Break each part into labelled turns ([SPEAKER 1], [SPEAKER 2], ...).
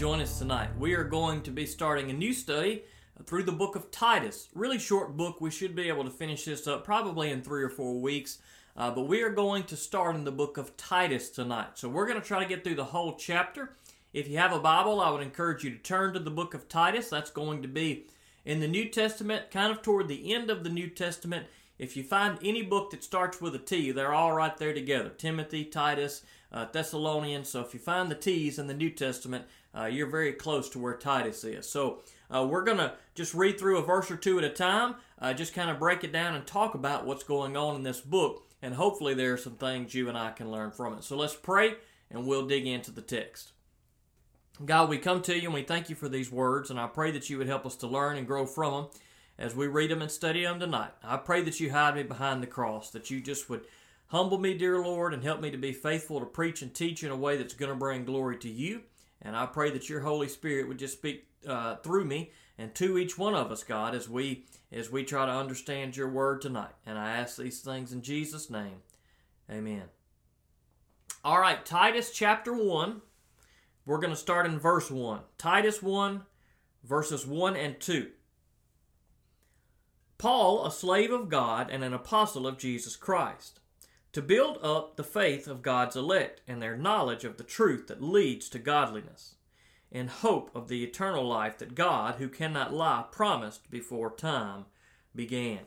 [SPEAKER 1] join us tonight. We are going to be starting a new study through the book of Titus. Really short book. We should be able to finish this up probably in three or four weeks. Uh, but we are going to start in the book of Titus tonight. So we're going to try to get through the whole chapter. If you have a Bible, I would encourage you to turn to the book of Titus. That's going to be in the New Testament, kind of toward the end of the New Testament. If you find any book that starts with a T, they're all right there together Timothy, Titus, uh, Thessalonians. So if you find the T's in the New Testament, uh, you're very close to where Titus is. So uh, we're going to just read through a verse or two at a time, uh, just kind of break it down and talk about what's going on in this book. And hopefully, there are some things you and I can learn from it. So let's pray and we'll dig into the text. God, we come to you and we thank you for these words, and I pray that you would help us to learn and grow from them as we read them and study them tonight. I pray that you hide me behind the cross, that you just would humble me, dear Lord, and help me to be faithful to preach and teach in a way that's going to bring glory to you. And I pray that your Holy Spirit would just speak uh, through me and to each one of us, God, as we as we try to understand your word tonight. And I ask these things in Jesus' name. Amen. All right, Titus chapter 1. We're going to start in verse 1. Titus 1, verses 1 and 2. Paul, a slave of God and an apostle of Jesus Christ, to build up the faith of God's elect and their knowledge of the truth that leads to godliness in hope of the eternal life that God, who cannot lie, promised before time began.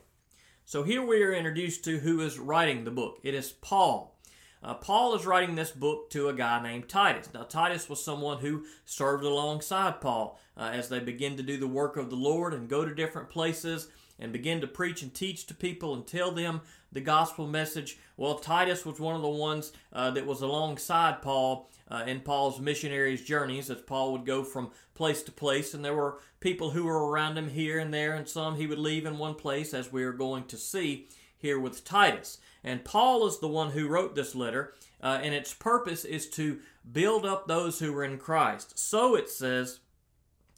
[SPEAKER 1] So here we are introduced to who is writing the book. It is Paul. Uh, Paul is writing this book to a guy named Titus. Now, Titus was someone who served alongside Paul uh, as they begin to do the work of the Lord and go to different places and begin to preach and teach to people and tell them the gospel message. Well, Titus was one of the ones uh, that was alongside Paul uh, in Paul's missionaries' journeys as Paul would go from place to place, and there were people who were around him here and there, and some he would leave in one place, as we are going to see here with Titus. And Paul is the one who wrote this letter, uh, and its purpose is to build up those who are in Christ. So it says.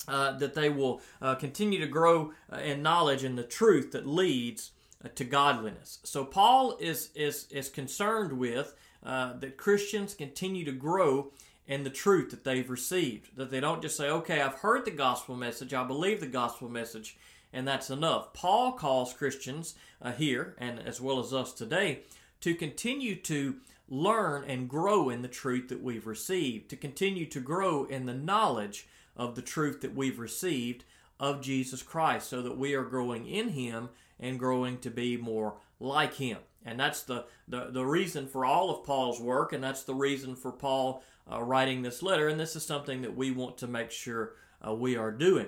[SPEAKER 1] Uh, that they will uh, continue to grow uh, in knowledge and the truth that leads uh, to godliness. So Paul is is is concerned with uh, that Christians continue to grow in the truth that they've received. That they don't just say, okay, I've heard the gospel message, I believe the gospel message, and that's enough. Paul calls Christians here, and as well as us today, to continue to learn and grow in the truth that we've received, to continue to grow in the knowledge of the truth that we've received of Jesus Christ, so that we are growing in Him and growing to be more like Him. And that's the, the, the reason for all of Paul's work, and that's the reason for Paul uh, writing this letter. And this is something that we want to make sure uh, we are doing.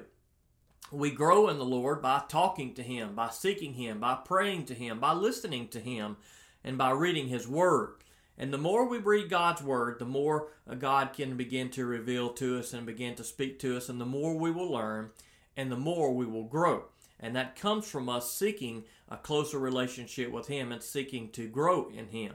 [SPEAKER 1] We grow in the Lord by talking to Him, by seeking Him, by praying to Him, by listening to Him, and by reading His Word. And the more we read God's Word, the more uh, God can begin to reveal to us and begin to speak to us, and the more we will learn, and the more we will grow. And that comes from us seeking a closer relationship with Him and seeking to grow in Him.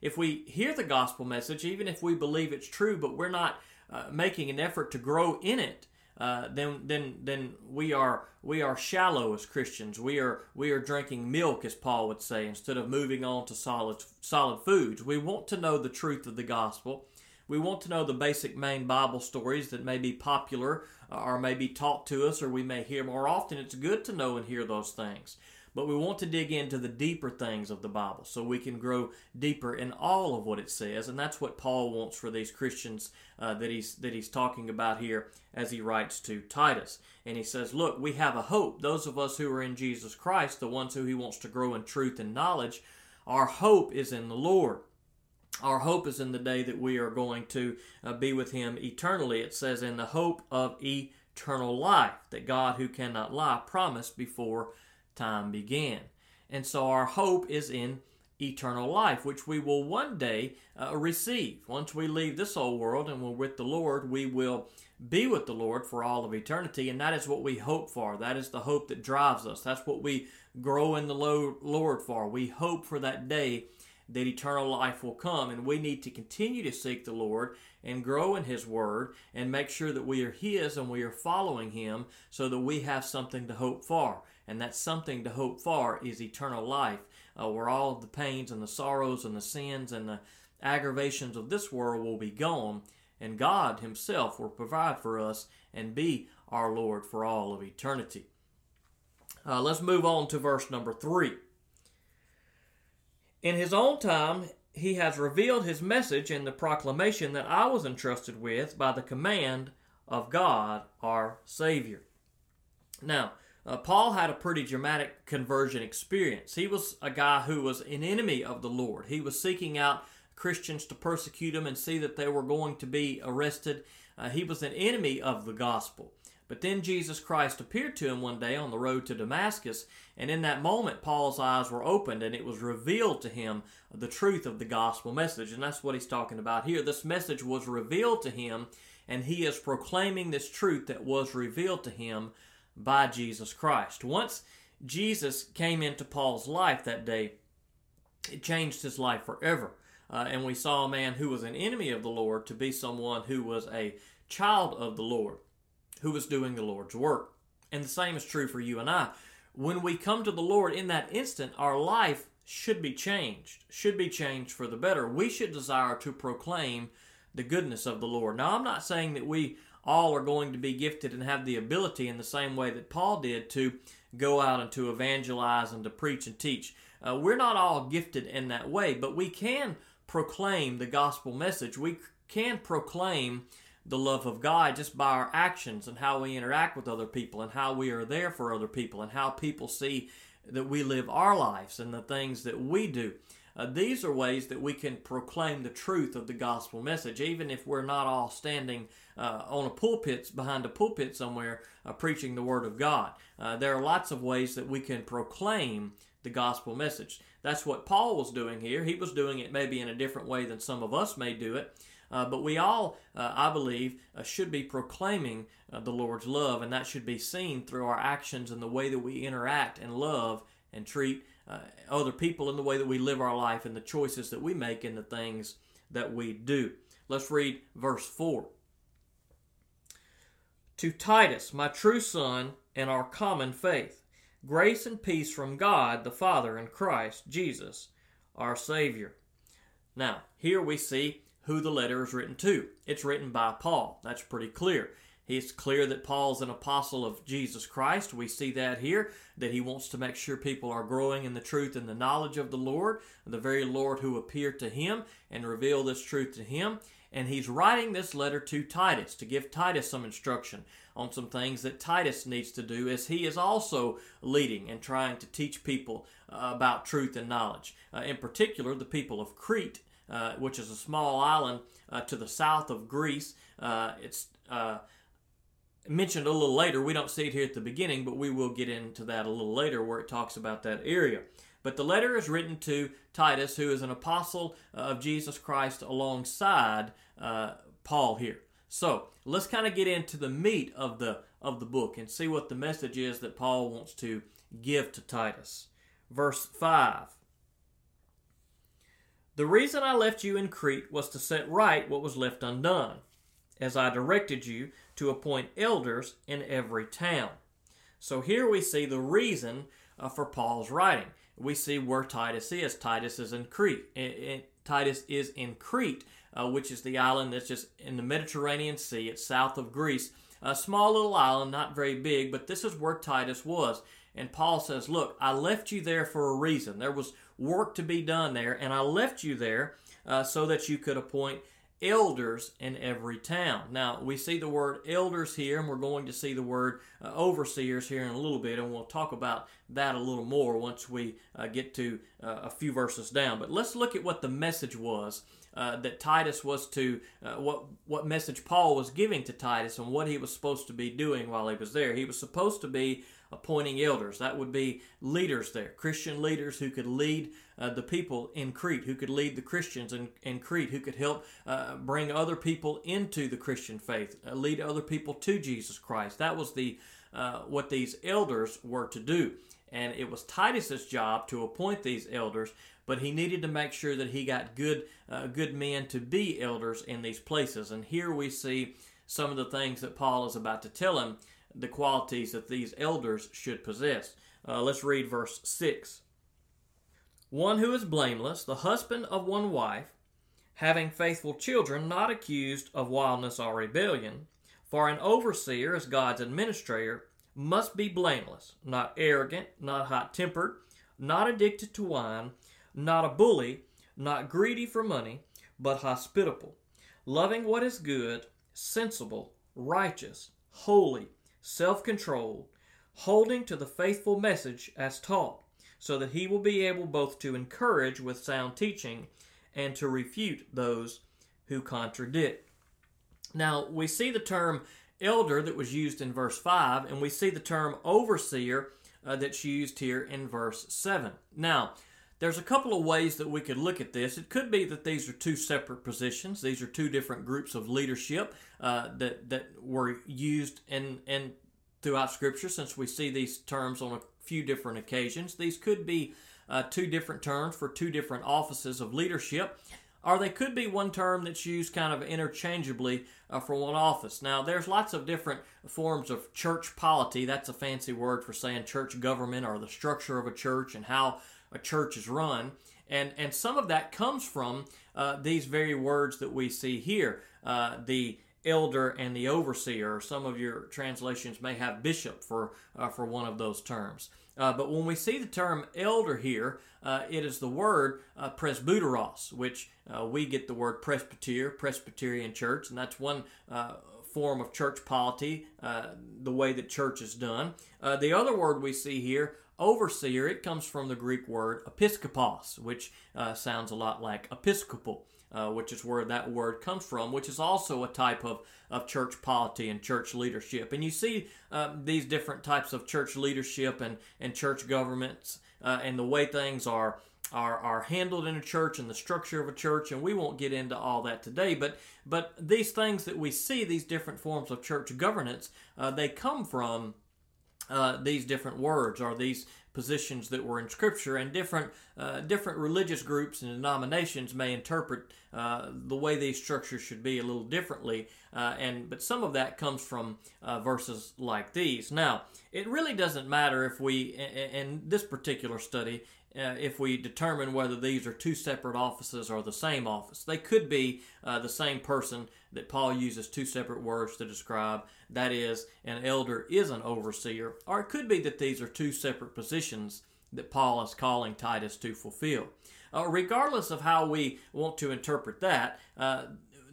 [SPEAKER 1] If we hear the gospel message, even if we believe it's true, but we're not uh, making an effort to grow in it, uh, then then then we are we are shallow as Christians. We are we are drinking milk, as Paul would say, instead of moving on to solid solid foods. We want to know the truth of the gospel. We want to know the basic main Bible stories that may be popular or may be taught to us or we may hear more often. It's good to know and hear those things. But we want to dig into the deeper things of the Bible so we can grow deeper in all of what it says. And that's what Paul wants for these Christians uh, that, he's, that he's talking about here as he writes to Titus. And he says, Look, we have a hope. Those of us who are in Jesus Christ, the ones who he wants to grow in truth and knowledge, our hope is in the Lord. Our hope is in the day that we are going to uh, be with Him eternally. It says, in the hope of eternal life, that God, who cannot lie, promised before time began. And so our hope is in eternal life, which we will one day uh, receive. Once we leave this old world and we're with the Lord, we will be with the Lord for all of eternity. And that is what we hope for. That is the hope that drives us. That's what we grow in the Lord for. We hope for that day that eternal life will come. And we need to continue to seek the Lord and grow in His Word and make sure that we are His and we are following Him so that we have something to hope for. And that something to hope for is eternal life, uh, where all of the pains and the sorrows and the sins and the aggravations of this world will be gone. and God Himself will provide for us and be our Lord for all of eternity. Uh, let's move on to verse number 3. In His own time, He has revealed His message in the proclamation that I was entrusted with by the command of God our Savior. Now, uh, Paul had a pretty dramatic conversion experience. He was a guy who was an enemy of the Lord. He was seeking out Christians to persecute them and see that they were going to be arrested. Uh, he was an enemy of the gospel. But then Jesus Christ appeared to him one day on the road to Damascus, and in that moment, Paul's eyes were opened and it was revealed to him the truth of the gospel message. And that's what he's talking about here. This message was revealed to him, and he is proclaiming this truth that was revealed to him by Jesus Christ. Once Jesus came into Paul's life that day, it changed his life forever. Uh, and we saw a man who was an enemy of the Lord to be someone who was a child of the Lord, who was doing the Lord's work. And the same is true for you and I. When we come to the Lord in that instant, our life should be changed, should be changed for the better. We should desire to proclaim the goodness of the Lord. Now, I'm not saying that we all are going to be gifted and have the ability in the same way that Paul did to go out and to evangelize and to preach and teach. Uh, we're not all gifted in that way, but we can proclaim the gospel message. We can proclaim the love of God just by our actions and how we interact with other people and how we are there for other people and how people see that we live our lives and the things that we do. Uh, these are ways that we can proclaim the truth of the gospel message, even if we're not all standing uh, on a pulpit, behind a pulpit somewhere, uh, preaching the Word of God. Uh, there are lots of ways that we can proclaim the gospel message. That's what Paul was doing here. He was doing it maybe in a different way than some of us may do it. Uh, but we all, uh, I believe, uh, should be proclaiming uh, the Lord's love, and that should be seen through our actions and the way that we interact and love and treat uh, other people in the way that we live our life and the choices that we make and the things that we do. Let's read verse 4. To Titus, my true son, and our common faith, grace and peace from God the Father and Christ Jesus, our Savior. Now, here we see who the letter is written to. It's written by Paul. That's pretty clear. It's clear that Paul's an apostle of Jesus Christ. We see that here, that he wants to make sure people are growing in the truth and the knowledge of the Lord, the very Lord who appeared to him and revealed this truth to him. And he's writing this letter to Titus to give Titus some instruction on some things that Titus needs to do as he is also leading and trying to teach people uh, about truth and knowledge. Uh, in particular, the people of Crete, uh, which is a small island uh, to the south of Greece. Uh, it's mentioned a little later. We don't see it here at the beginning, but we will get into that a little later where it talks about that area. But the letter is written to Titus, who is an apostle uh, of Jesus Christ alongside uh, Paul here. So let's kind of get into the meat of the of the book and see what the message is that Paul wants to give to Titus. Verse 5. The reason I left you in Crete was to set right what was left undone, as I directed you to appoint elders in every town. So here we see the reason uh, for Paul's writing. We see where Titus is. Titus is in Crete. It, it, Titus is in Crete, uh, which is the island that's just in the Mediterranean Sea. It's south of Greece. A small little island, not very big, but this is where Titus was. And Paul says, Look, I left you there for a reason. There was work to be done there, and I left you there uh, so that you could appoint elders in every town. Now, we see the word elders here, and we're going to see the word uh, overseers here in a little bit, and we'll talk about that a little more once we uh, get to uh, a few verses down. But let's look at what the message was. Uh, that Titus was to uh, what what message Paul was giving to Titus and what he was supposed to be doing while he was there. He was supposed to be appointing elders. That would be leaders there, Christian leaders who could lead uh, the people in Crete, who could lead the Christians in, in Crete, who could help uh, bring other people into the Christian faith, uh, lead other people to Jesus Christ. That was the uh, what these elders were to do. And it was Titus's job to appoint these elders, but he needed to make sure that he got good, uh, good men to be elders in these places. And here we see some of the things that Paul is about to tell him the qualities that these elders should possess. Uh, let's read verse 6. One who is blameless, the husband of one wife, having faithful children not accused of wildness or rebellion. For an overseer, as God's administrator, must be blameless, not arrogant, not hot tempered, not addicted to wine, not a bully, not greedy for money, but hospitable, loving what is good, sensible, righteous, holy, self controlled, holding to the faithful message as taught, so that he will be able both to encourage with sound teaching and to refute those who contradict. Now, we see the term elder that was used in verse 5, and we see the term overseer uh, that's used here in verse 7. Now, there's a couple of ways that we could look at this. It could be that these are two separate positions. These are two different groups of leadership uh, that that were used in in throughout Scripture. Since we see these terms on a few different occasions, these could be uh, two different terms for two different offices of leadership or they could be one term that's used kind of interchangeably uh, for one office. Now, there's lots of different forms of church polity. That's a fancy word for saying church government or the structure of a church and how a church is run. And, and some of that comes from uh, these very words that we see here uh, the elder and the overseer. Some of your translations may have bishop for, uh, for one of those terms. Uh, but when we see the term elder here, uh, it is the word uh, presbyteros, which uh, we get the word presbyter, Presbyterian church, and that's one uh, form of church polity, uh, the way that church is done. the other word we see here, overseer, it comes from the Greek word episkopos, which sounds a lot like episcopal. Uh, which is where that word comes from, which is also a type of, of church polity and church leadership. And you see uh, these different types of church leadership and, and church governments uh, and the way things are, are, are handled in a church and the structure of a church. And we won't get into all that today. But, but these things that we see, these different forms of church governance, uh, they come from uh, these different words or these positions that were in Scripture, and different uh, different religious groups and denominations may interpret uh, the way these structures should be a little differently. Uh, and but some of that comes from uh, verses like these. Now, it really doesn't matter if we in this particular study. Uh, if we determine whether these are two separate offices or the same office, they could be uh, the same person that Paul uses two separate words to describe. That is, an elder is an overseer, or it could be that these are two separate positions that Paul is calling Titus to fulfill. Uh, regardless of how we want to interpret that, uh,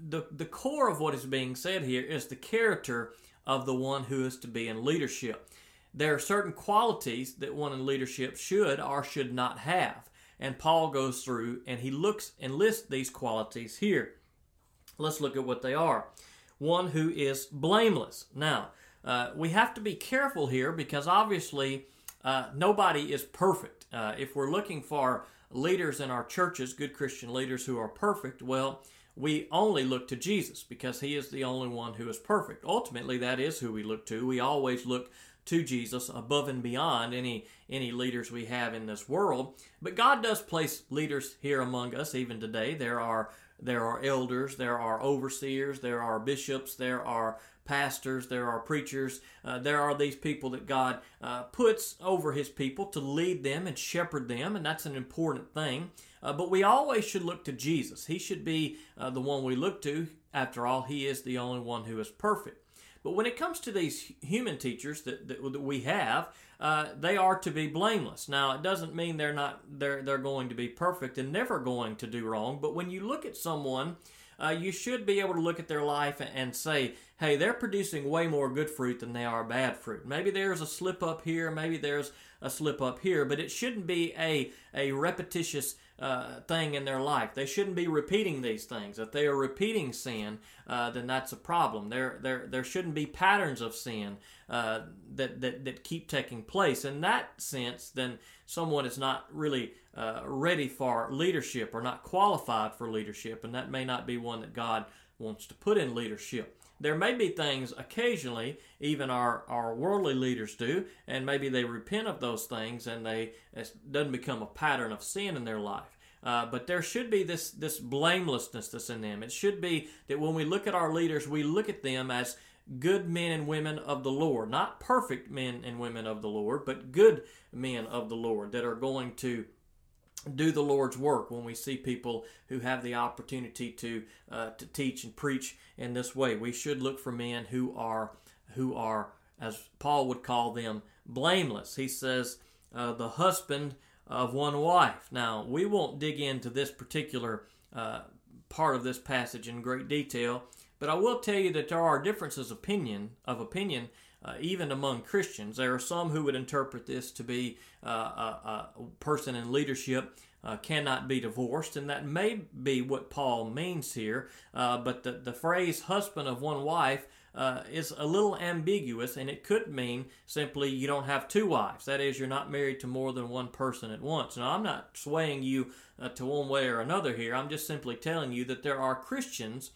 [SPEAKER 1] the, the core of what is being said here is the character of the one who is to be in leadership. There are certain qualities that one in leadership should or should not have. And Paul goes through and he looks and lists these qualities here. Let's look at what they are. One who is blameless. Now, uh, we have to be careful here because obviously uh, nobody is perfect. Uh, if we're looking for leaders in our churches, good Christian leaders who are perfect, well, we only look to Jesus because he is the only one who is perfect. Ultimately, that is who we look to. We always look to Jesus above and beyond any any leaders we have in this world. But God does place leaders here among us even today. There are there are elders, there are overseers, there are bishops, there are pastors, there are preachers, uh, there are these people that God uh, puts over His people to lead them and shepherd them, and that's an important thing. Uh, but we always should look to Jesus. He should be uh, the one we look to. After all, He is the only one who is perfect. But when it comes to these human teachers that, that, that we have, uh, they are to be blameless. Now, it doesn't mean they're not they're they're going to be perfect and never going to do wrong. But when you look at someone, uh, you should be able to look at their life and say, hey, they're producing way more good fruit than they are bad fruit. Maybe there's a slip up here, maybe there's a slip up here, but it shouldn't be a a repetitious uh, thing in their life. They shouldn't be repeating these things. If they are repeating sin, uh, then that's a problem. There, there, there shouldn't be patterns of sin uh, that, that that keep taking place. In that sense, then someone is not really uh, ready for leadership or not qualified for leadership, and that may not be one that God wants to put in leadership there may be things occasionally, even our, our worldly leaders do, and maybe they repent of those things and they it doesn't become a pattern of sin in their life. Uh, but there should be this this blamelessness that's in them. It should be that when we look at our leaders, we look at them as good men and women of the Lord, not perfect men and women of the Lord, but good men of the Lord that are going to do the Lord's work when we see people who have the opportunity to uh, to teach and preach in this way. We should look for men who are who are, as Paul would call them, blameless. He says, uh, the husband of one wife. Now we won't dig into this particular uh, part of this passage in great detail, but I will tell you that there are differences opinion of opinion uh, even among Christians. There are some who would interpret this to be uh, a, a, person in leadership uh, cannot be divorced, and that may be what Paul means here. Uh, but the, the phrase husband of one wife uh, is a little ambiguous, and it could mean simply you don't have two wives. That is, you're not married to more than one person at once. Now, I'm not swaying you uh, to one way or another here. I'm just simply telling you that there are Christians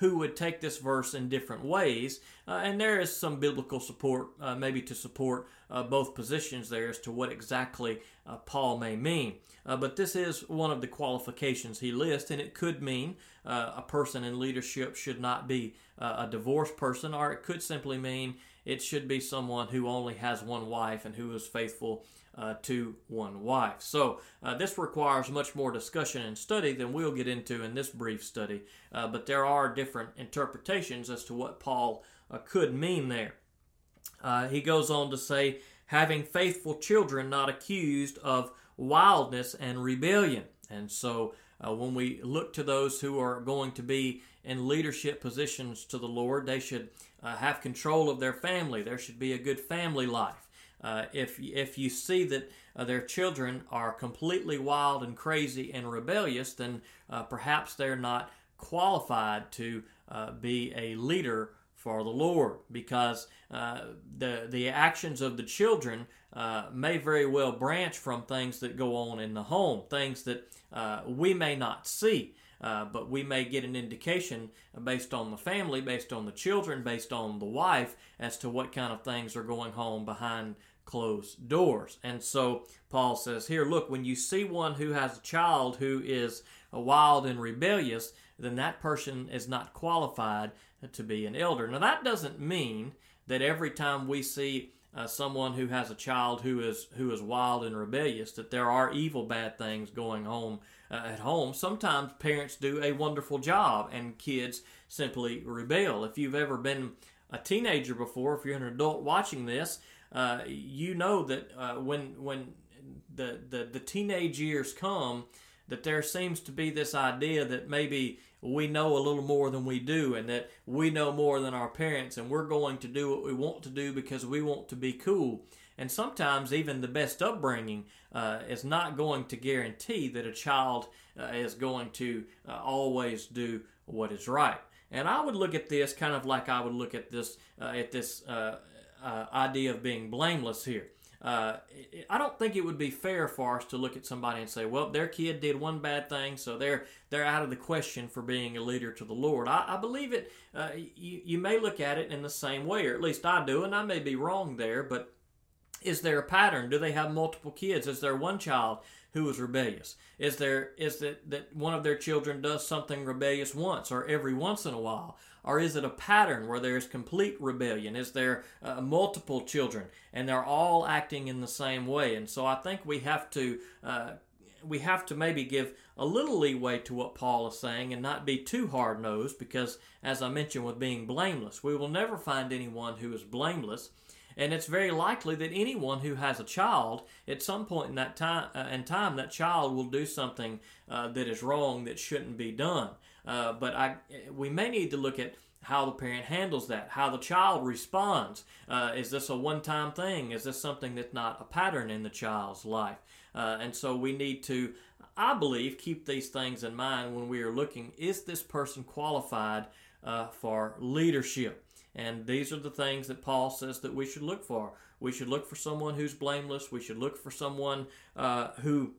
[SPEAKER 1] who would take this verse in different ways. Uh, and there is some biblical support, uh, maybe to support uh, both positions there as to what exactly uh, Paul may mean. Uh, but this is one of the qualifications he lists, and it could mean uh, a person in leadership should not be a divorced person, or it could simply mean it should be someone who only has one wife and who is faithful uh, to one wife. So, uh, this requires much more discussion and study than we'll get into in this brief study, uh, but there are different interpretations as to what Paul uh, could mean there. Uh, he goes on to say, having faithful children not accused of wildness and rebellion. And so, uh, when we look to those who are going to be in leadership positions to the Lord, they should have control of their family. There should be a good family life. Uh, if if you see that uh, their children are completely wild and crazy and rebellious, then uh, perhaps they're not qualified to uh, be a leader for the Lord, because uh, the the actions of the children uh, may very well branch from things that go on in the home, things that we may not see. Uh, but we may get an indication based on the family, based on the children, based on the wife, as to what kind of things are going on behind closed doors. And so Paul says here, look, when you see one who has a child who is wild and rebellious, then that person is not qualified to be an elder. Now, that doesn't mean that every time we see uh, someone who has a child who is who is wild and rebellious that there are evil bad things going on uh, at home sometimes parents do a wonderful job and kids simply rebel if you've ever been a teenager before if you're an adult watching this uh, you know that uh, when when the, the the teenage years come, that there seems to be this idea that maybe we know a little more than we do, and that we know more than our parents, and we're going to do what we want to do because we want to be cool. And sometimes even the best upbringing uh, is not going to guarantee that a child uh, is going to uh, always do what is right. And I would look at this kind of like I would look at this uh, at this uh, uh, idea of being blameless here. Uh, I don't think it would be fair for us to look at somebody and say, "Well, their kid did one bad thing, so they're they're out of the question for being a leader to the Lord." I, I believe it. Uh, you, you may look at it in the same way, or at least I do, and I may be wrong there. But is there a pattern? Do they have multiple kids? Is there one child who is rebellious? Is there is that that one of their children does something rebellious once or every once in a while? Or is it a pattern where there's complete rebellion? Is there uh, multiple children and they're all acting in the same way? And so I think we have to. Uh, we have to maybe give a little leeway to what Paul is saying and not be too hard nosed because, as I mentioned, with being blameless, we will never find anyone who is blameless. And it's very likely that anyone who has a child, at some point in that time, uh, in time, that child will do something uh, that is wrong that shouldn't be done. Uh, but I, we may need to look at how the parent handles that, how the child responds. Uh, is this a one time thing? Is this something that's not a pattern in the child's life? Uh, and so we need to, I believe, keep these things in mind when we are looking is this person qualified uh, for leadership? And these are the things that Paul says that we should look for. We should look for someone who's blameless. We should look for someone uh, who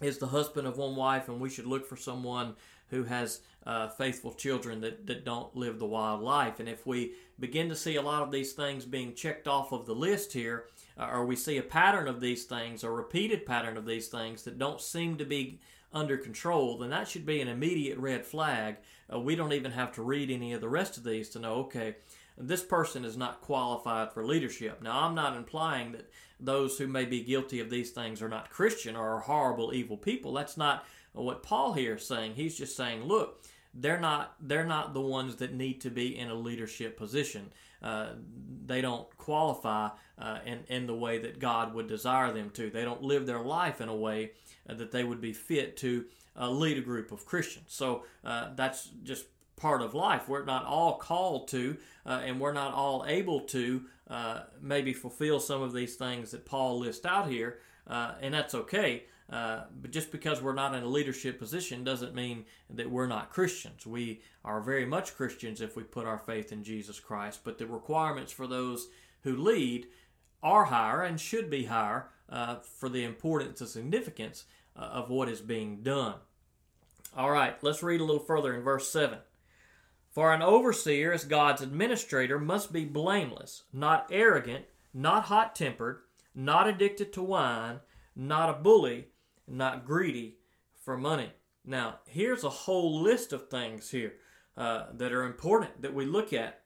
[SPEAKER 1] is the husband of one wife, and we should look for someone who has uh, faithful children that, that don't live the wild life. And if we begin to see a lot of these things being checked off of the list here, uh, or we see a pattern of these things, a repeated pattern of these things that don't seem to be under control, then that should be an immediate red flag. Uh, we don't even have to read any of the rest of these to know, okay, this person is not qualified for leadership. Now, I'm not implying that those who may be guilty of these things are not Christian or are horrible, evil people. That's not what Paul here is saying. He's just saying, look, they're not they're not the ones that need to be in a leadership position. Uh, they don't qualify uh, in in the way that God would desire them to. They don't live their life in a way uh, that they would be fit to uh, lead a group of Christians. So uh, that's just part of life. We're not all called to, and we're not all able to maybe fulfill some of these things that Paul lists out here, and that's okay. Uh, but just because we're not in a leadership position doesn't mean that we're not Christians. We are very much Christians if we put our faith in Jesus Christ. But the requirements for those who lead are higher and should be higher uh, for the importance and significance uh, of what is being done. All right, let's read a little further in verse 7. For an overseer, as God's administrator, must be blameless, not arrogant, not hot tempered, not addicted to wine, not a bully not greedy for money. Now, here's a whole list of things here uh, that are important that we look at.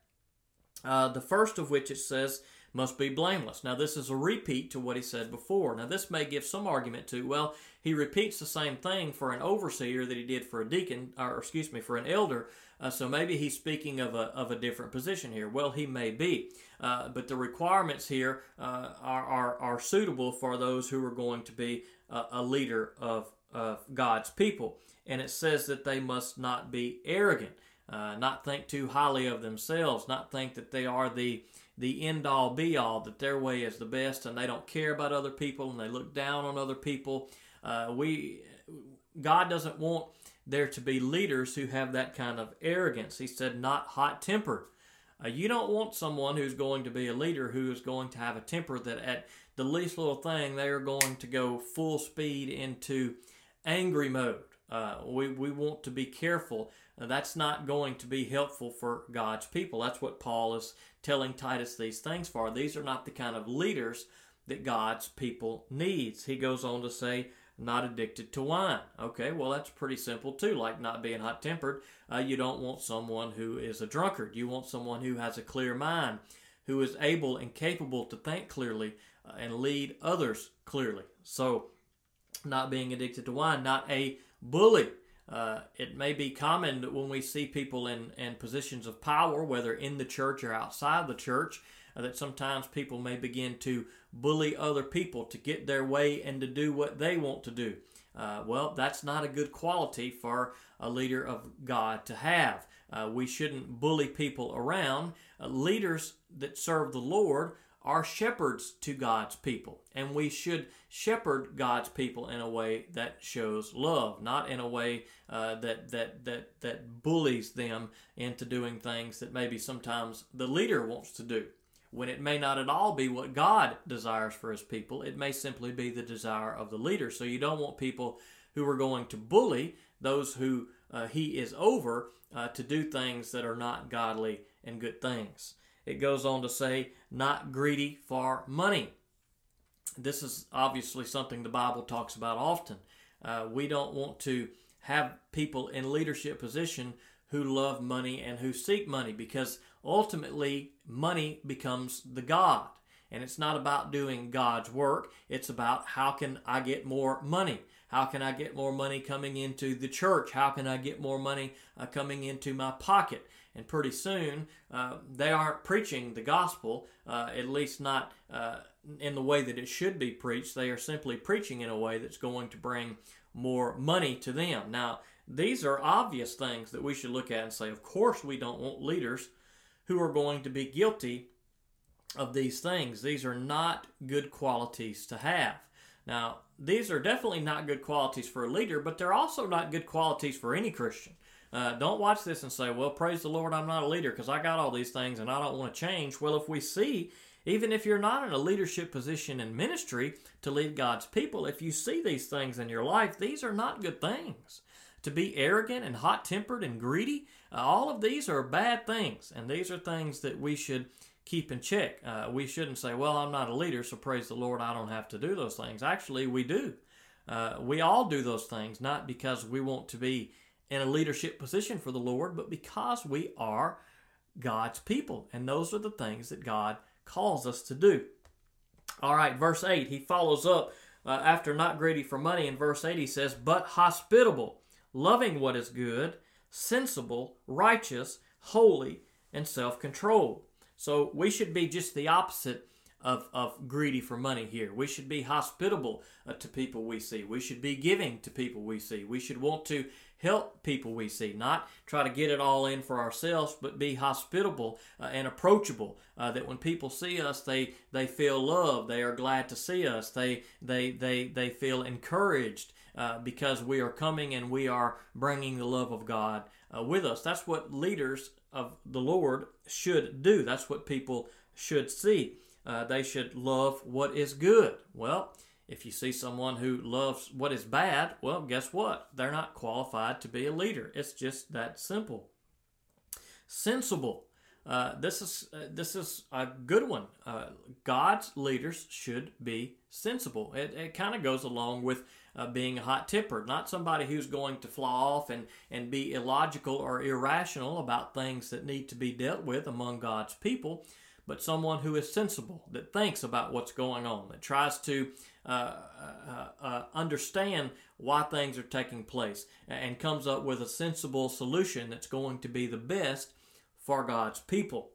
[SPEAKER 1] Uh, the first of which it says must be blameless. Now, this is a repeat to what he said before. Now, this may give some argument to, well, he repeats the same thing for an overseer that he did for a deacon, or excuse me, for an elder. Uh, so maybe he's speaking of a, of a different position here. Well, he may be. Uh, but the requirements here uh, are, are, are suitable for those who are going to be a leader of, of God's people. And it says that they must not be arrogant, uh, not think too highly of themselves, not think that they are the the end all be all, that their way is the best, and they don't care about other people and they look down on other people. Uh, we God doesn't want there to be leaders who have that kind of arrogance. He said, not hot tempered. Uh, you don't want someone who's going to be a leader who is going to have a temper that at the least little thing, they are going to go full speed into angry mode. Uh, we, we want to be careful. Uh, that's not going to be helpful for God's people. That's what Paul is telling Titus these things for. These are not the kind of leaders that God's people needs. He goes on to say, not addicted to wine. Okay, well, that's pretty simple too, like not being hot tempered. Uh, you don't want someone who is a drunkard. You want someone who has a clear mind, who is able and capable to think clearly, uh, and lead others clearly. So, not being addicted to wine, not a bully. Uh, it may be common that when we see people in, in positions of power, whether in the church or outside the church, that sometimes people may begin to bully other people to get their way and to do what they want to do. Uh, well, that's not a good quality for a leader of God to have. Uh, we shouldn't bully people around. Uh, leaders that serve the Lord are shepherds to God's people, and we should shepherd God's people in a way that shows love, not in a way uh, that that that that bullies them into doing things that maybe sometimes the leader wants to do. When it may not at all be what God desires for His people, it may simply be the desire of the leader. So you don't want people who are going to bully those who uh, He is over uh, to do things that are not godly and good things. It goes on to say, not greedy for money. This is obviously something the Bible talks about often. Uh, we don't want to have people in leadership position who love money and who seek money because ultimately money becomes the God. And it's not about doing God's work, it's about how can I get more money? How can I get more money coming into the church? How can I get more money uh, coming into my pocket? And pretty soon, uh, they aren't preaching the gospel, uh, at least not uh, in the way that it should be preached. They are simply preaching in a way that's going to bring more money to them. Now, these are obvious things that we should look at and say, of course, we don't want leaders who are going to be guilty of these things. These are not good qualities to have. Now, these are definitely not good qualities for a leader, but they're also not good qualities for any Christian. Uh, don't watch this and say, well, praise the Lord, I'm not a leader because I got all these things and I don't want to change. Well, if we see, even if you're not in a leadership position in ministry to lead God's people, if you see these things in your life, these are not good things. To be arrogant and hot tempered and greedy, all of these are bad things. And these are things that we should keep in check. Uh, we shouldn't say, well, I'm not a leader, so praise the Lord, I don't have to do those things. Actually, we do. Uh, we all do those things, not because we want to be in a leadership position for the Lord, but because we are God's people. And those are the things that God calls us to do. All right, verse 8, he follows up uh, after not greedy for money. In verse 8, he says, But hospitable, loving what is good, sensible, righteous, holy, and self controlled. So we should be just the opposite of, of greedy for money here. We should be hospitable uh, to people we see. We should be giving to people we see. We should want to help people we see, not try to get it all in for ourselves, but be hospitable uh, and approachable. Uh, that when people see us, they they feel loved. They are glad to see us. They they they they feel encouraged uh, because we are coming and we are bringing the love of God uh, with us. That's what leaders of the Lord should do. That's what people should see. Uh, they should love what is good. Well, if you see someone who loves what is bad, well, guess what? They're not qualified to be a leader. It's just that simple. Sensible. Uh, this is uh, this is a good one. Uh, God's leaders should be sensible. It, it kind of goes along with uh, being hot tempered, not somebody who's going to fly off and, and be illogical or irrational about things that need to be dealt with among God's people, but someone who is sensible, that thinks about what's going on, that tries to uh, uh, uh, understand why things are taking place, and comes up with a sensible solution that's going to be the best for God's people.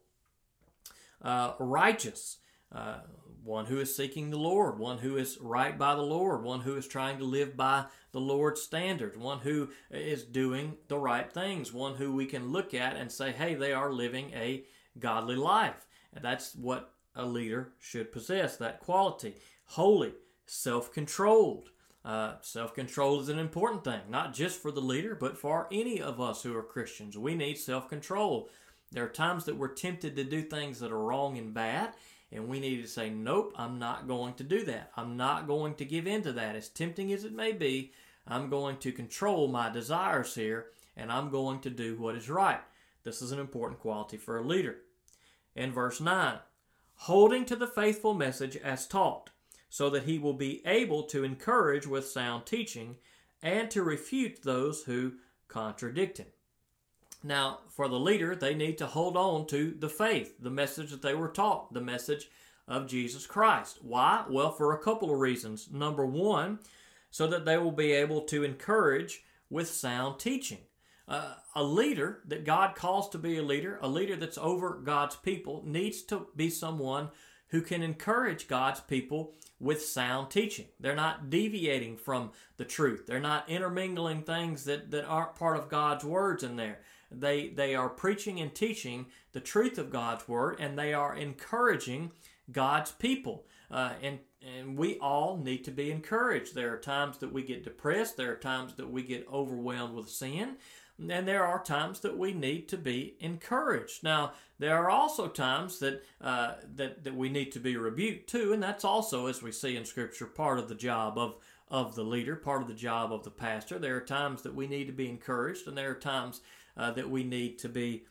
[SPEAKER 1] Uh, righteous, uh, one who is seeking the Lord, one who is right by the Lord, one who is trying to live by the Lord's standards, one who is doing the right things, one who we can look at and say, hey, they are living a godly life. And that's what a leader should possess that quality. Holy, self controlled. Uh, self control is an important thing, not just for the leader, but for any of us who are Christians. We need self control. There are times that we're tempted to do things that are wrong and bad, and we need to say, Nope, I'm not going to do that. I'm not going to give in to that. As tempting as it may be, I'm going to control my desires here, and I'm going to do what is right. This is an important quality for a leader. In verse 9, holding to the faithful message as taught, so that he will be able to encourage with sound teaching and to refute those who contradict him. Now, for the leader, they need to hold on to the faith, the message that they were taught, the message of Jesus Christ. Why? Well, for a couple of reasons. Number one, so that they will be able to encourage with sound teaching. Uh, a leader that God calls to be a leader, a leader that's over God's people, needs to be someone who can encourage God's people with sound teaching. They're not deviating from the truth. They're not intermingling things that, that aren't part of God's words in there. They, they are preaching and teaching the truth of God's word, and they are encouraging God's people. Uh, and and we all need to be encouraged. There are times that we get depressed. There are times that we get overwhelmed with sin. And there are times that we need to be encouraged. Now, there are also times that, uh, that, that we need to be rebuked too, and that's also, as we see in Scripture, part of the job of, of the leader, part of the job of the pastor. There are times that we need to be encouraged, and there are times uh, that we need to be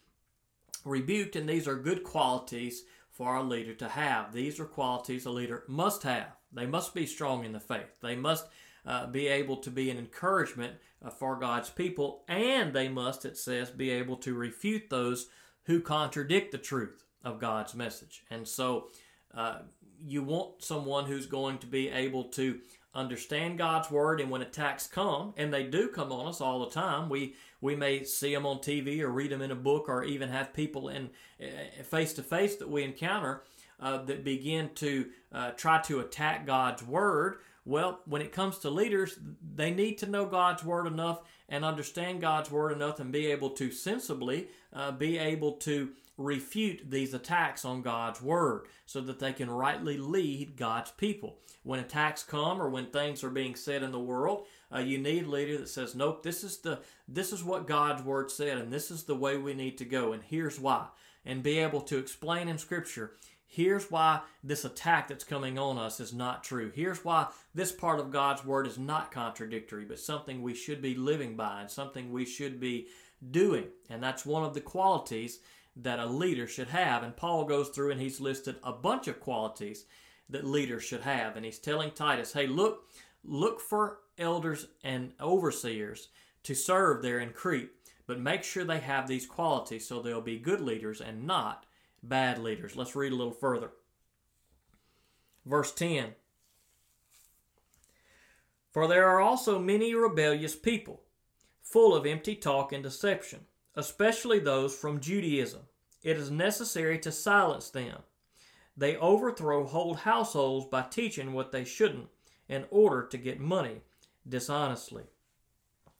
[SPEAKER 1] rebuked, and these are good qualities for a leader to have. These are qualities a leader must have. They must be strong in the faith. They must uh, be able to be an encouragement uh, for God's people, and they must, it says, be able to refute those who contradict the truth of God's message. And so uh, you want someone who's going to be able to understand God's word, and when attacks come, and they do come on us all the time, we we may see them on TV or read them in a book, or even have people in face to face that we encounter uh, that begin to uh, try to attack God's word. Well, when it comes to leaders, they need to know God's word enough and understand God's word enough, and be able to sensibly uh, be able to refute these attacks on God's word so that they can rightly lead God's people. When attacks come or when things are being said in the world, uh, you need a leader that says, "Nope, this is the this is what God's word said and this is the way we need to go and here's why." And be able to explain in scripture Here's why this attack that's coming on us is not true. Here's why this part of God's Word is not contradictory, but something we should be living by and something we should be doing. And that's one of the qualities that a leader should have. And Paul goes through and he's listed a bunch of qualities that leaders should have. And he's telling Titus, hey, look, look for elders and overseers to serve there in Crete but make sure they have these qualities so they'll be good leaders and not bad leaders. Let's read a little further. Verse 10 For there are also many rebellious people, full of empty talk and deception, especially those from Judaism. It is necessary to silence them. They overthrow whole households by teaching what they shouldn't in order to get money dishonestly.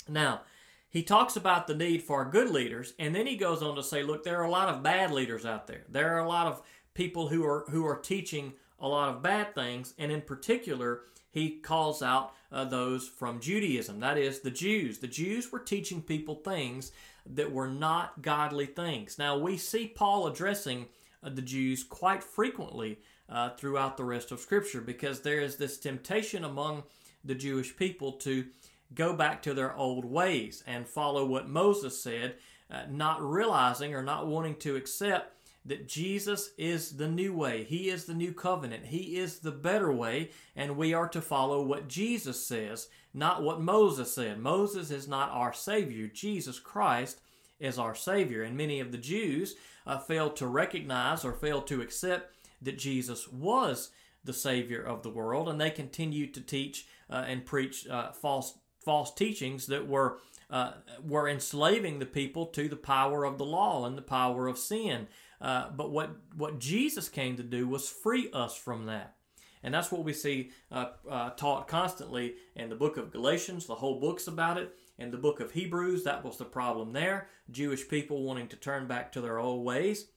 [SPEAKER 1] Now, he talks about the need for good leaders, and then he goes on to say, look, there are a lot of bad leaders out there. There are a lot of people who are who are teaching a lot of bad things, and in particular, he calls out uh, those from Judaism. That is, the Jews. The Jews were teaching people things that were not godly things. Now, we see Paul addressing uh, the Jews quite frequently uh, throughout the rest of Scripture because there is this temptation among the Jewish people to go back to their old ways and follow what Moses said, uh, not realizing or not wanting to accept that Jesus is the new way. He is the new covenant. He is the better way, and we are to follow what Jesus says, not what Moses said. Moses is not our Savior. Jesus Christ is our Savior. And many of the Jews uh, failed to recognize or failed to accept that Jesus was the Savior of the world, and they continued to teach uh, and preach uh, false false teachings that were uh, were enslaving the people to the power of the law and the power of sin. Uh, but what what Jesus came to do was free us from that. And that's what we see uh, uh, taught constantly in the book of Galatians. The whole book's about it. In the book of Hebrews, that was the problem there. Jewish people wanting to turn back to their old ways.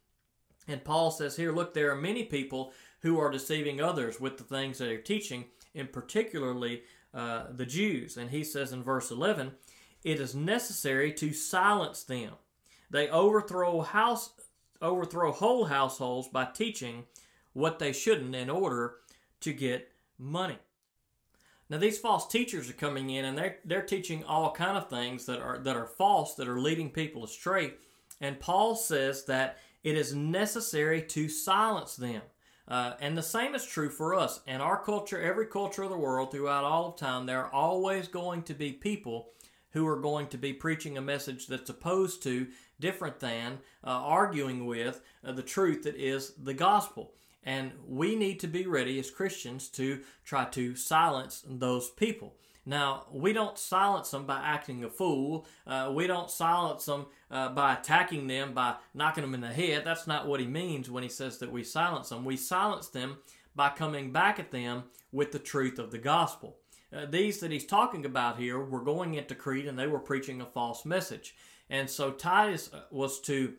[SPEAKER 1] And Paul says here, look, there are many people who are deceiving others with the things that they're teaching, and particularly uh, the Jews. And he says in verse 11, it is necessary to silence them. They overthrow house overthrow whole households by teaching what they shouldn't in order to get money. Now these false teachers are coming in and they're they're teaching all kind of things that are that are false that are leading people astray. And Paul says that it is necessary to silence them. Uh, and the same is true for us. In our culture, every culture of the world, throughout all of time, there are always going to be people who are going to be preaching a message that's opposed to, different than, uh, arguing with uh, the truth that is the gospel. And we need to be ready as Christians to try to silence those people. Now, we don't silence them by acting a fool. Uh, we don't silence them uh, by attacking them, by knocking them in the head. That's not what he means when he says that we silence them. We silence them by coming back at them with the truth of the gospel. Uh, these that he's talking about here were going into Crete and they were preaching a false message. And so Titus uh, was to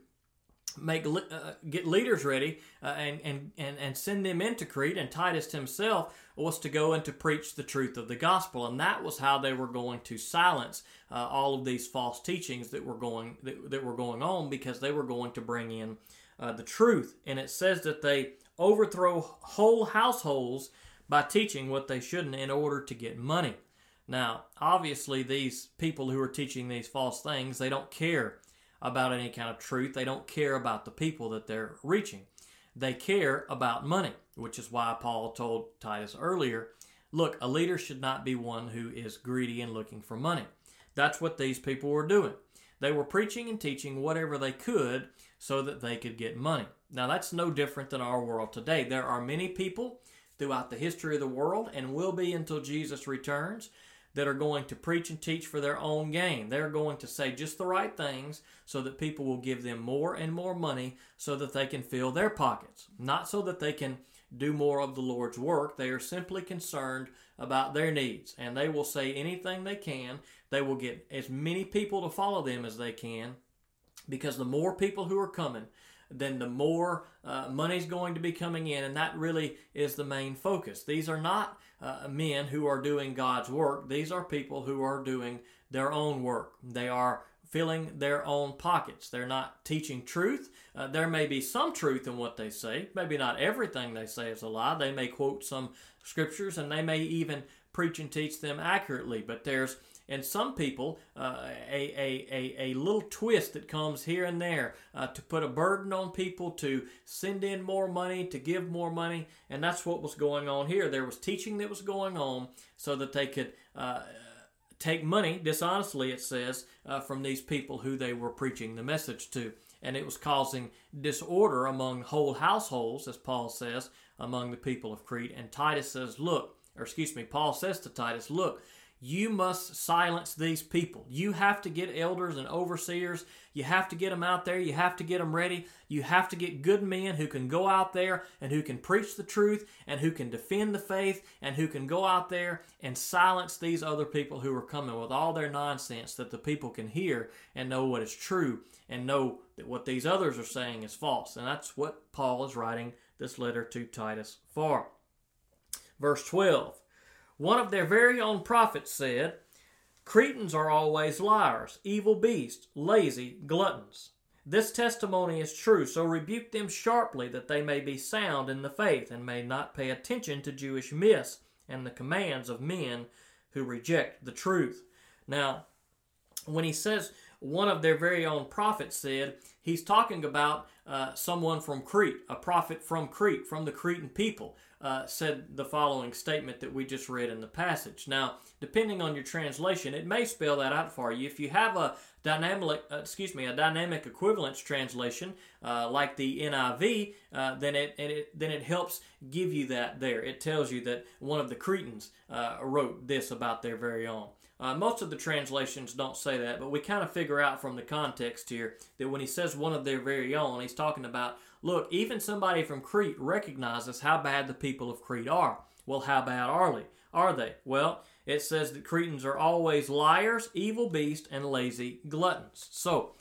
[SPEAKER 1] make uh, get leaders ready uh, and, and and and send them into Crete and Titus himself was to go and to preach the truth of the gospel and that was how they were going to silence uh, all of these false teachings that were going that, that were going on because they were going to bring in uh, the truth and it says that they overthrow whole households by teaching what they shouldn't in order to get money now obviously these people who are teaching these false things they don't care about any kind of truth. They don't care about the people that they're reaching. They care about money, which is why Paul told Titus earlier look, a leader should not be one who is greedy and looking for money. That's what these people were doing. They were preaching and teaching whatever they could so that they could get money. Now, that's no different than our world today. There are many people throughout the history of the world and will be until Jesus returns that are going to preach and teach for their own gain. They're going to say just the right things so that people will give them more and more money so that they can fill their pockets, not so that they can do more of the Lord's work. They are simply concerned about their needs and they will say anything they can. They will get as many people to follow them as they can because the more people who are coming, then the more uh, money's going to be coming in, and that really is the main focus. These are not uh, men who are doing God's work, these are people who are doing their own work. They are filling their own pockets. They're not teaching truth. Uh, there may be some truth in what they say. Maybe not everything they say is a lie. They may quote some scriptures and they may even preach and teach them accurately, but there's and some people uh, a, a, a, a little twist that comes here and there uh, to put a burden on people to send in more money to give more money and that's what was going on here there was teaching that was going on so that they could uh, take money dishonestly, it says, uh, from these people who they were preaching the message to. And it was causing disorder among whole households, as Paul says, among the people of Crete. And Titus says, Look, or excuse me, Paul says to Titus, Look, you must silence these people. You have to get elders and overseers. You have to get them out there. You have to get them ready. You have to get good men who can go out there and who can preach the truth and who can defend the faith and who can go out there and silence these other people who are coming with all their nonsense that the people can hear and know what is true and know that what these others are saying is false. And that's what Paul is writing this letter to Titus for. Verse 12 one of their very own prophets said, Cretans are always liars, evil beasts, lazy, gluttons. This testimony is true, so rebuke them sharply that they may be sound in the faith and may not pay attention to Jewish myths and the commands of men who reject the truth. Now, when he says one of their very own prophets said, he's talking about uh, someone from Crete, a prophet from Crete, from the Cretan people uh, said the following statement that we just read in the passage. Now, depending on your translation, it may spell that out for you. If you have a dynamic, uh, excuse me, a dynamic equivalence translation uh, like the NIV, uh, then it, it, then it helps give you that there. It tells you that one of the Cretans wrote this about their very own. Uh, most of the translations don't say that, but we kind of figure out from the context here that when he says one of their very own, he's talking about Look, even somebody from Crete recognizes how bad the people of Crete are. Well, how bad are they? Are they? Well, it says that Cretans are always liars, evil beasts, and lazy gluttons. So,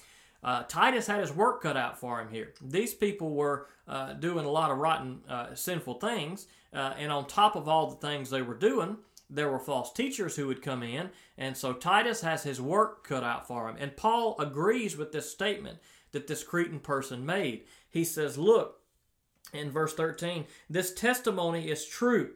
[SPEAKER 1] uh, Titus had his work cut out for him here. These people were uh, doing a lot of rotten, uh, sinful things, uh, and on top of all the things they were doing, there were false teachers who would come in, and so Titus has his work cut out for him. And Paul agrees with this statement that this Cretan person made. He says, Look, in verse 13, this testimony is true.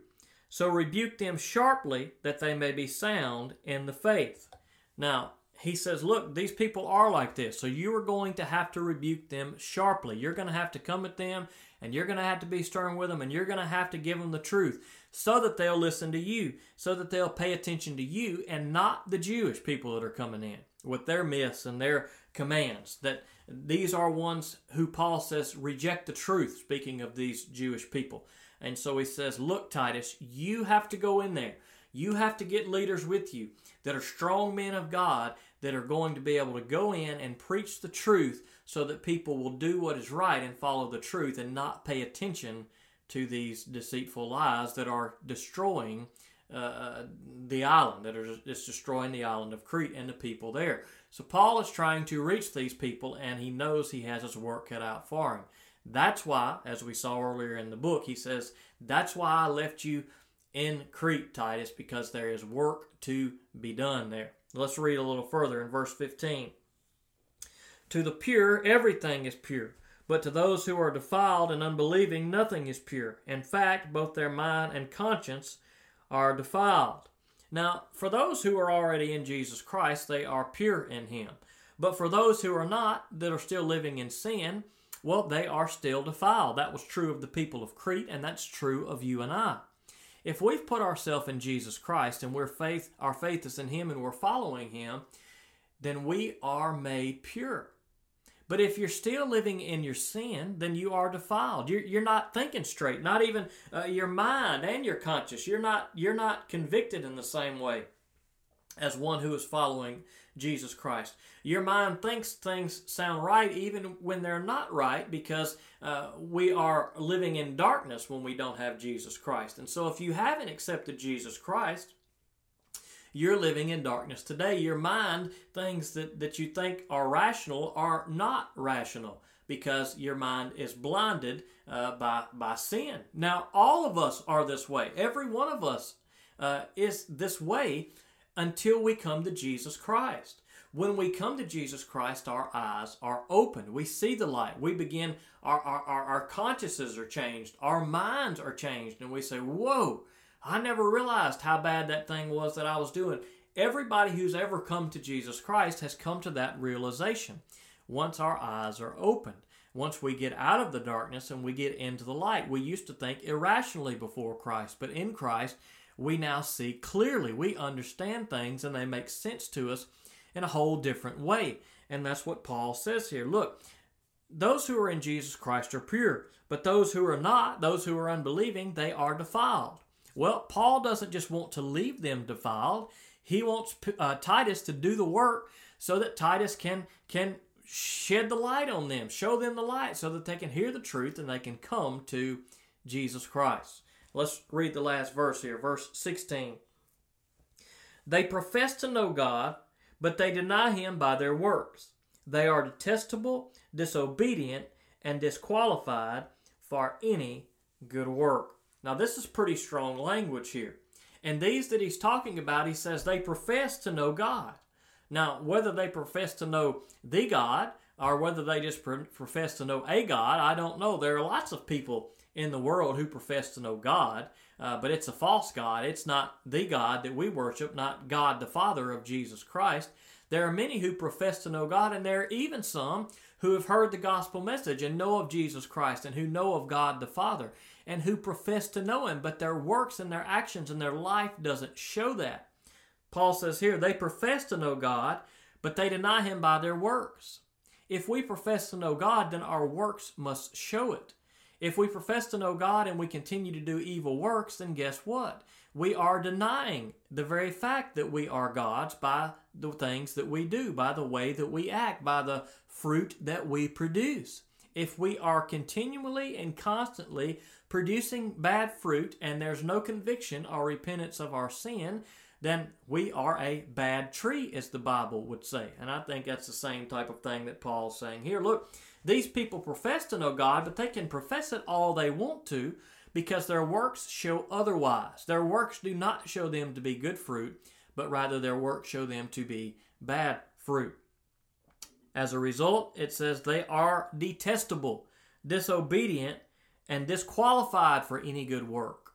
[SPEAKER 1] So rebuke them sharply that they may be sound in the faith. Now, he says, Look, these people are like this. So you are going to have to rebuke them sharply. You're going to have to come at them and you're going to have to be stern with them and you're going to have to give them the truth so that they'll listen to you, so that they'll pay attention to you and not the Jewish people that are coming in with their myths and their commands. That these are ones who Paul says reject the truth, speaking of these Jewish people. And so he says, Look, Titus, you have to go in there. You have to get leaders with you that are strong men of God that are going to be able to go in and preach the truth so that people will do what is right and follow the truth and not pay attention to these deceitful lies that are destroying uh, the island, that are just destroying the island of Crete and the people there. So Paul is trying to reach these people, and he knows he has his work cut out for him. That's why, as we saw earlier in the book, he says, That's why I left you in Crete, Titus, because there is work to be done there. Let's read a little further in verse 15. To the pure, everything is pure. But to those who are defiled and unbelieving, nothing is pure. In fact, both their mind and conscience are defiled. Now, for those who are already in Jesus Christ, they are pure in Him. But for those who are not, that are still living in sin, well, they are still defiled. That was true of the people of Crete, and that's true of you and I. If we've put ourselves in Jesus Christ and we're faith, our faith is in Him and we're following Him, then we are made pure. But if you're still living in your sin, then you are defiled. You're, you're not thinking straight. Not even uh, your mind and your conscience. You're not you're not convicted in the same way as one who is following Jesus Christ. Your mind thinks things sound right even when they're not right because uh, we are living in darkness when we don't have Jesus Christ. And so if you haven't accepted Jesus Christ, you're living in darkness today. Your mind, things that, that you think are rational, are not rational because your mind is blinded uh, by, by sin. Now, all of us are this way. Every one of us uh, is this way until we come to Jesus Christ. When we come to Jesus Christ, our eyes are opened. We see the light. We begin, our, our, our, our consciences are changed. Our minds are changed. And we say, Whoa, I never realized how bad that thing was that I was doing. Everybody who's ever come to Jesus Christ has come to that realization once our eyes are opened. Once we get out of the darkness and we get into the light, we used to think irrationally before Christ, but in Christ, we now see clearly. We understand things and they make sense to us in a whole different way. And that's what Paul says here. Look, those who are in Jesus Christ are pure, but those who are not, those who are unbelieving, they are defiled. Well, Paul doesn't just want to leave them defiled. He wants uh, Titus to do the work so that Titus can can shed the light on them, show them the light so that they can hear the truth and they can come to Jesus Christ. Let's read the last verse here, verse 16. They profess to know God, but they deny him by their works. They are detestable, disobedient, and disqualified for any good work. Now, this is pretty strong language here. And these that he's talking about, he says they profess to know God. Now, whether they profess to know the God or whether they just profess to know a God, I don't know. There are lots of people in the world who profess to know God, uh, but it's a false God. It's not the God that we worship, not God the Father of Jesus Christ. There are many who profess to know God, and there are even some who have heard the gospel message and know of Jesus Christ and who know of God the Father and who profess to know Him, but their works and their actions and their life doesn't show that. Paul says here, they profess to know God, but they deny Him by their works. If we profess to know God, then our works must show it. If we profess to know God and we continue to do evil works, then guess what? We are denying the very fact that we are God's by the things that we do, by the way that we act, by the fruit that we produce. If we are continually and constantly producing bad fruit and there's no conviction or repentance of our sin, then we are a bad tree, as the Bible would say. And I think that's the same type of thing that Paul's saying here. Look, these people profess to know God, but they can profess it all they want to because their works show otherwise. Their works do not show them to be good fruit, but rather their works show them to be bad fruit. As a result, it says they are detestable, disobedient, and disqualified for any good work.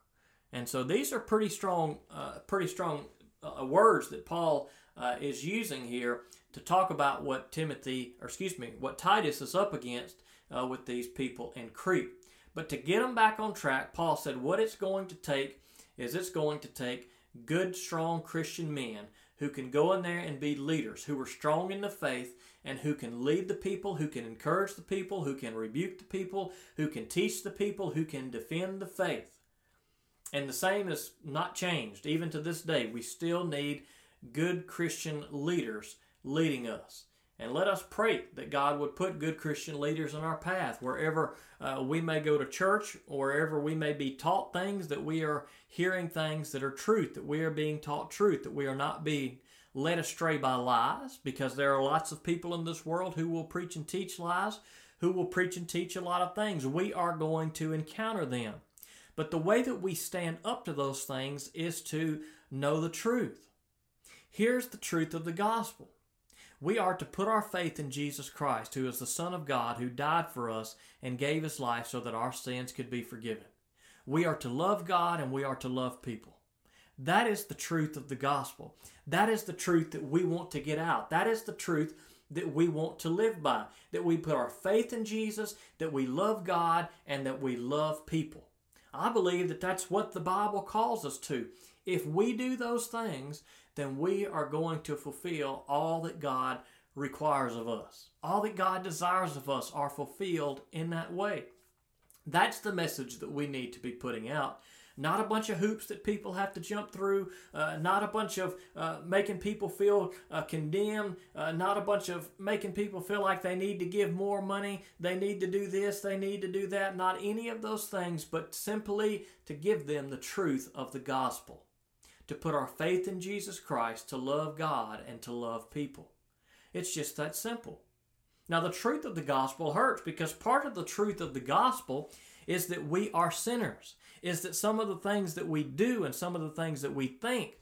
[SPEAKER 1] And so these are pretty strong, uh, pretty strong uh, words that Paul uh, is using here to talk about what Timothy, or excuse me, what Titus is up against uh, with these people in Crete. But to get them back on track, Paul said what it's going to take is it's going to take good, strong Christian men who can go in there and be leaders, who are strong in the faith, and who can lead the people, who can encourage the people, who can rebuke the people, who can teach the people, who can defend the faith. And the same is not changed. Even to this day, we still need good Christian leaders leading us. And let us pray that God would put good Christian leaders in our path wherever uh, we may go to church, wherever we may be taught things, that we are hearing things that are truth, that we are being taught truth, that we are not being led astray by lies, because there are lots of people in this world who will preach and teach lies, who will preach and teach a lot of things. We are going to encounter them. But the way that we stand up to those things is to know the truth. Here's the truth of the gospel. We are to put our faith in Jesus Christ, who is the Son of God, who died for us and gave his life so that our sins could be forgiven. We are to love God and we are to love people. That is the truth of the gospel. That is the truth that we want to get out. That is the truth that we want to live by. That we put our faith in Jesus, that we love God, and that we love people. I believe that that's what the Bible calls us to. If we do those things, then we are going to fulfill all that God requires of us. All that God desires of us are fulfilled in that way. That's the message that we need to be putting out. Not a bunch of hoops that people have to jump through, uh, not a bunch of uh, making people feel uh, condemned, uh, not a bunch of making people feel like they need to give more money, they need to do this, they need to do that, not any of those things, but simply to give them the truth of the gospel to put our faith in Jesus Christ, to love God, and to love people. It's just that simple. Now, the truth of the gospel hurts because part of the truth of the gospel is that we are sinners, is that some of the things that we do and some of the things that we think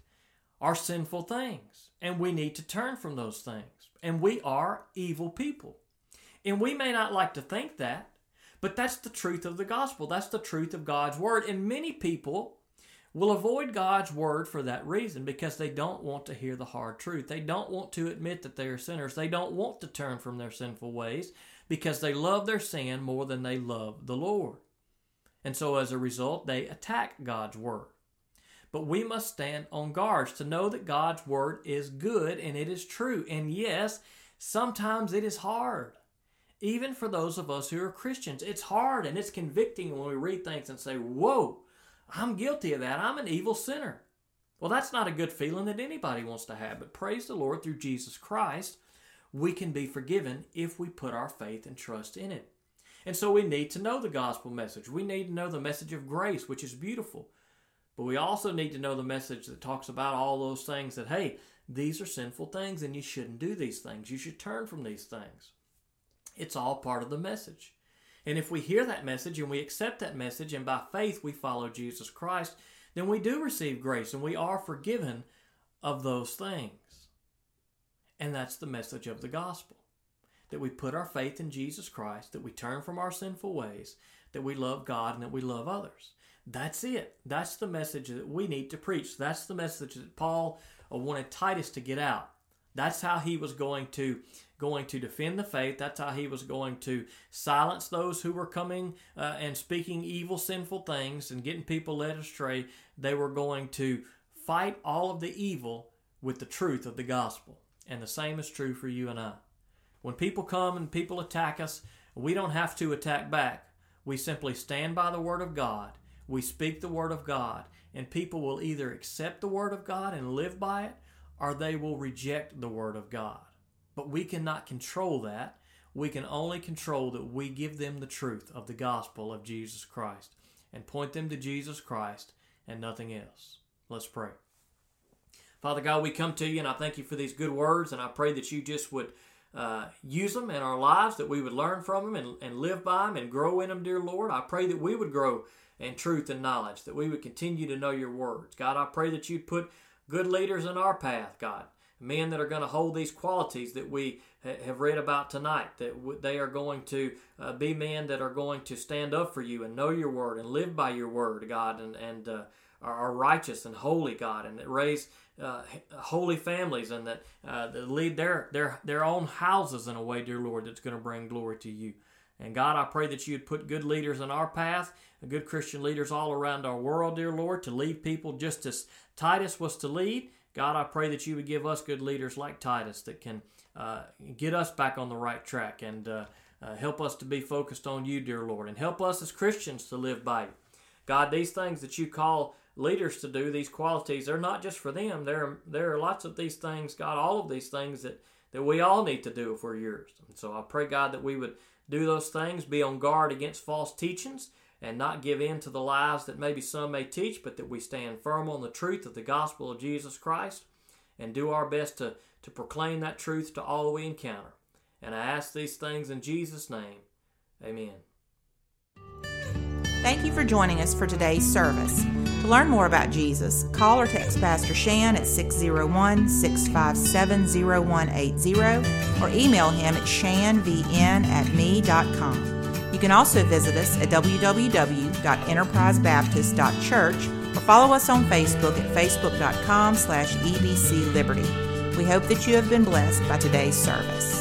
[SPEAKER 1] are sinful things, and we need to turn from those things. And we are evil people. And we may not like to think that, but that's the truth of the gospel. That's the truth of God's word. And many people will avoid God's word for that reason because they don't want to hear the hard truth. They don't want to admit that they are sinners. They don't want to turn from their sinful ways because they love their sin more than they love the Lord. And so as a result, they attack God's word. But we must stand on guards to know that God's word is good and it is true. And yes, sometimes it is hard. Even for those of us who are Christians, it's hard and it's convicting when we read things and say, Whoa, I'm guilty of that. I'm an evil sinner. Well, that's not a good feeling that anybody wants to have, but praise the Lord through Jesus Christ, we can be forgiven if we put our faith and trust in it. And so we need to know the gospel message. We need to know the message of grace, which is beautiful. But we also need to know the message that talks about all those things that, hey, these are sinful things and you shouldn't do these things. You should turn from these things. It's all part of the message. And if we hear that message and we accept that message and by faith we follow Jesus Christ, then we do receive grace and we are forgiven of those things. And that's the message of the gospel that we put our faith in Jesus Christ, that we turn from our sinful ways, that we love God, and that we love others. That's it. That's the message that we need to preach. That's the message that Paul wanted Titus to get out. That's how he was going to going to defend the faith. That's how he was going to silence those who were coming uh, and speaking evil, sinful things and getting people led astray. They were going to fight all of the evil with the truth of the gospel. And the same is true for you and I. When people come and people attack us, we don't have to attack back. We simply stand by the Word of God. We speak the Word of God. And people will either accept the Word of God and live by it, or they will reject the Word of God. But we cannot control that. We can only control that we give them the truth of the gospel of Jesus Christ and point them to Jesus Christ and nothing else. Let's pray. Father God, we come to you and I thank you for these good words and I pray that you just would uh, use them in our lives, that we would learn from them and, and live by them and grow in them, dear Lord. I pray that we would grow in truth and knowledge, that we would continue to know your words. God, I pray that you'd put good leaders in our path, God. Men that are going to hold these qualities that we ha- have read about tonight, that they are going to uh, be men that are going to stand up for you and know your word and live by your word, God, and, and uh, are righteous and holy, God, and that raise uh, holy families and that, uh, that lead their, their, their own houses in a way, dear Lord, that's going to bring glory to you. And God, I pray that you'd put good leaders in our path, good Christian leaders all around our world, dear Lord, to lead people just as Titus was to lead. God, I pray that you would give us good leaders like Titus that can uh, get us back on the right track and uh, uh, help us to be focused on you, dear Lord, and help us as Christians to live by you. God, these things that you call leaders to do, these qualities, they're not just for them. There, there are lots of these things, God, all of these things that, that we all need to do if we're yours. And so I pray, God, that we would do those things, be on guard against false teachings, and not give in to the lies that maybe some may teach, but that we stand firm on the truth of the gospel of Jesus Christ and do our best to, to proclaim that truth to all we encounter. And I ask these things in Jesus' name. Amen.
[SPEAKER 2] Thank you for joining us for today's service. To learn more about Jesus, call or text Pastor Shan at 601 657 0180 or email him at shanvn at me.com. You can also visit us at www.enterprisebaptist.church or follow us on Facebook at facebook.com slash ebcliberty. We hope that you have been blessed by today's service.